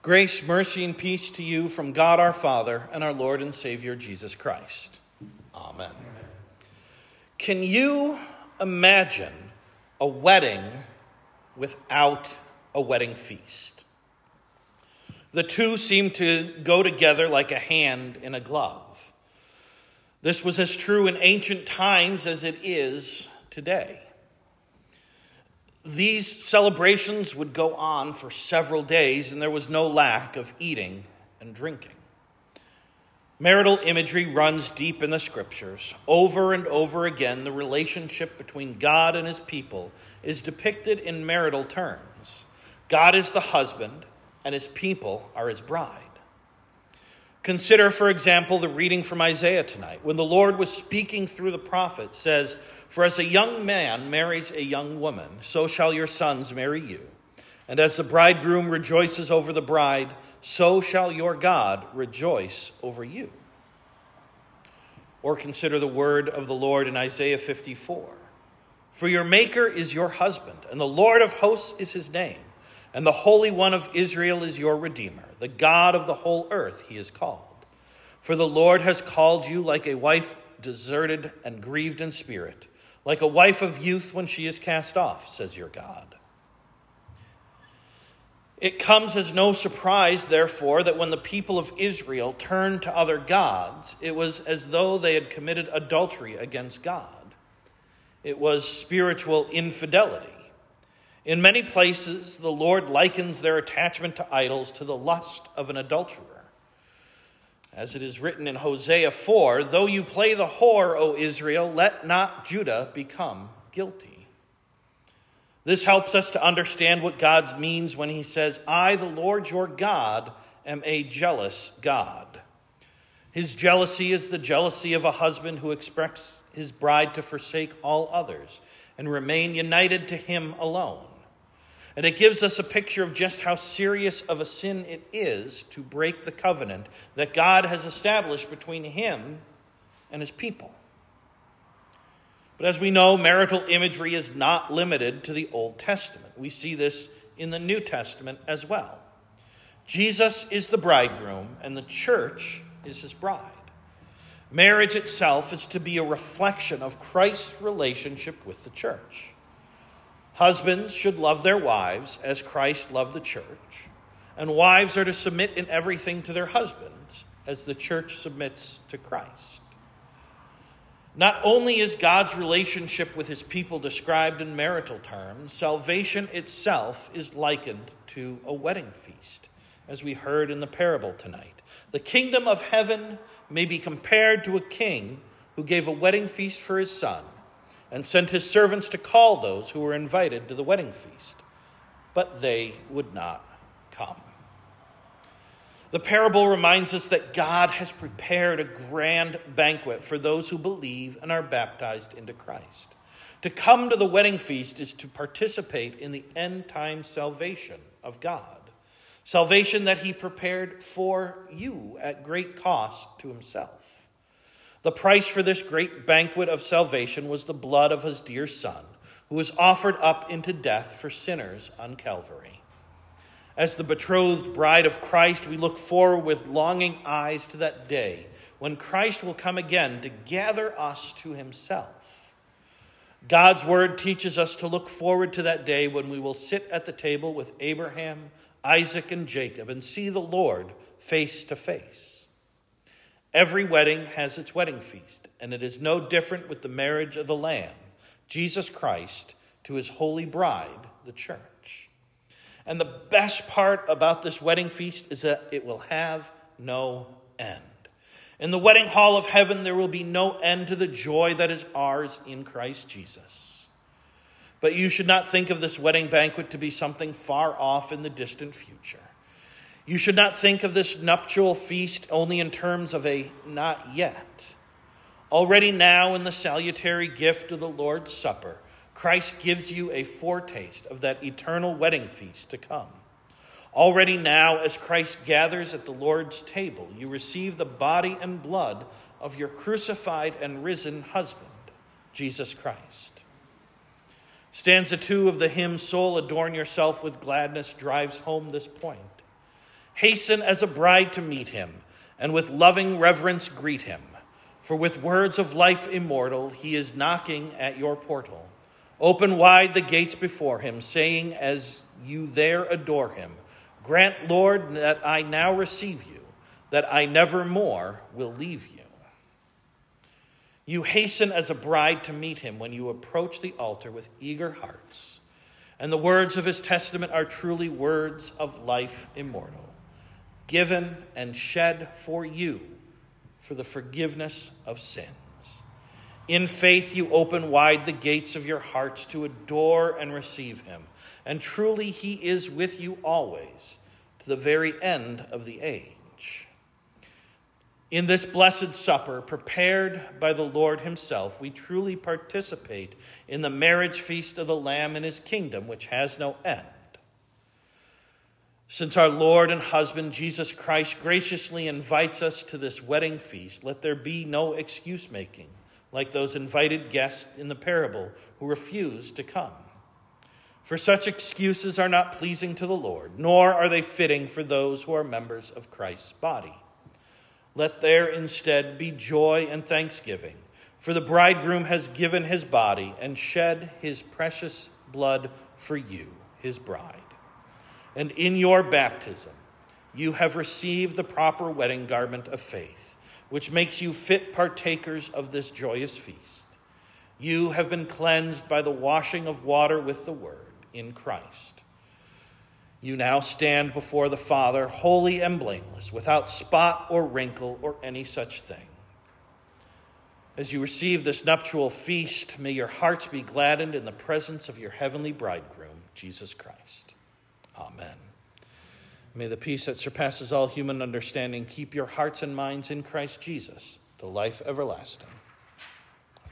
Grace, mercy, and peace to you from God our Father and our Lord and Savior Jesus Christ. Amen. Can you imagine a wedding without a wedding feast? The two seem to go together like a hand in a glove. This was as true in ancient times as it is today. These celebrations would go on for several days, and there was no lack of eating and drinking. Marital imagery runs deep in the scriptures. Over and over again, the relationship between God and his people is depicted in marital terms. God is the husband, and his people are his bride. Consider, for example, the reading from Isaiah tonight, when the Lord was speaking through the prophet, says, For as a young man marries a young woman, so shall your sons marry you. And as the bridegroom rejoices over the bride, so shall your God rejoice over you. Or consider the word of the Lord in Isaiah 54 For your Maker is your husband, and the Lord of hosts is his name, and the Holy One of Israel is your Redeemer. The God of the whole earth he is called. For the Lord has called you like a wife deserted and grieved in spirit, like a wife of youth when she is cast off, says your God. It comes as no surprise, therefore, that when the people of Israel turned to other gods, it was as though they had committed adultery against God. It was spiritual infidelity. In many places, the Lord likens their attachment to idols to the lust of an adulterer. As it is written in Hosea 4 Though you play the whore, O Israel, let not Judah become guilty. This helps us to understand what God means when he says, I, the Lord your God, am a jealous God. His jealousy is the jealousy of a husband who expects his bride to forsake all others and remain united to him alone. And it gives us a picture of just how serious of a sin it is to break the covenant that God has established between him and his people. But as we know, marital imagery is not limited to the Old Testament. We see this in the New Testament as well. Jesus is the bridegroom, and the church is his bride. Marriage itself is to be a reflection of Christ's relationship with the church. Husbands should love their wives as Christ loved the church, and wives are to submit in everything to their husbands as the church submits to Christ. Not only is God's relationship with his people described in marital terms, salvation itself is likened to a wedding feast, as we heard in the parable tonight. The kingdom of heaven may be compared to a king who gave a wedding feast for his son and sent his servants to call those who were invited to the wedding feast, but they would not come. The parable reminds us that God has prepared a grand banquet for those who believe and are baptized into Christ. To come to the wedding feast is to participate in the end time salvation of God, salvation that He prepared for you at great cost to Himself. The price for this great banquet of salvation was the blood of his dear Son, who was offered up into death for sinners on Calvary. As the betrothed bride of Christ, we look forward with longing eyes to that day when Christ will come again to gather us to himself. God's word teaches us to look forward to that day when we will sit at the table with Abraham, Isaac, and Jacob and see the Lord face to face. Every wedding has its wedding feast, and it is no different with the marriage of the Lamb, Jesus Christ, to his holy bride, the church. And the best part about this wedding feast is that it will have no end. In the wedding hall of heaven, there will be no end to the joy that is ours in Christ Jesus. But you should not think of this wedding banquet to be something far off in the distant future. You should not think of this nuptial feast only in terms of a not yet. Already now, in the salutary gift of the Lord's Supper, Christ gives you a foretaste of that eternal wedding feast to come. Already now, as Christ gathers at the Lord's table, you receive the body and blood of your crucified and risen husband, Jesus Christ. Stanza two of the hymn Soul Adorn Yourself with Gladness drives home this point. Hasten as a bride to meet him, and with loving reverence greet him. For with words of life immortal, he is knocking at your portal. Open wide the gates before him, saying, as you there adore him, Grant, Lord, that I now receive you, that I never more will leave you. You hasten as a bride to meet him when you approach the altar with eager hearts. And the words of his testament are truly words of life immortal, given and shed for you for the forgiveness of sins. In faith, you open wide the gates of your hearts to adore and receive him. And truly, he is with you always to the very end of the age. In this blessed supper, prepared by the Lord Himself, we truly participate in the marriage feast of the Lamb in His kingdom, which has no end. Since our Lord and husband Jesus Christ graciously invites us to this wedding feast, let there be no excuse making, like those invited guests in the parable who refused to come. For such excuses are not pleasing to the Lord, nor are they fitting for those who are members of Christ's body. Let there instead be joy and thanksgiving, for the bridegroom has given his body and shed his precious blood for you, his bride. And in your baptism, you have received the proper wedding garment of faith, which makes you fit partakers of this joyous feast. You have been cleansed by the washing of water with the word in Christ. You now stand before the Father, holy and blameless, without spot or wrinkle or any such thing. As you receive this nuptial feast, may your hearts be gladdened in the presence of your heavenly bridegroom, Jesus Christ. Amen. May the peace that surpasses all human understanding keep your hearts and minds in Christ Jesus to life everlasting.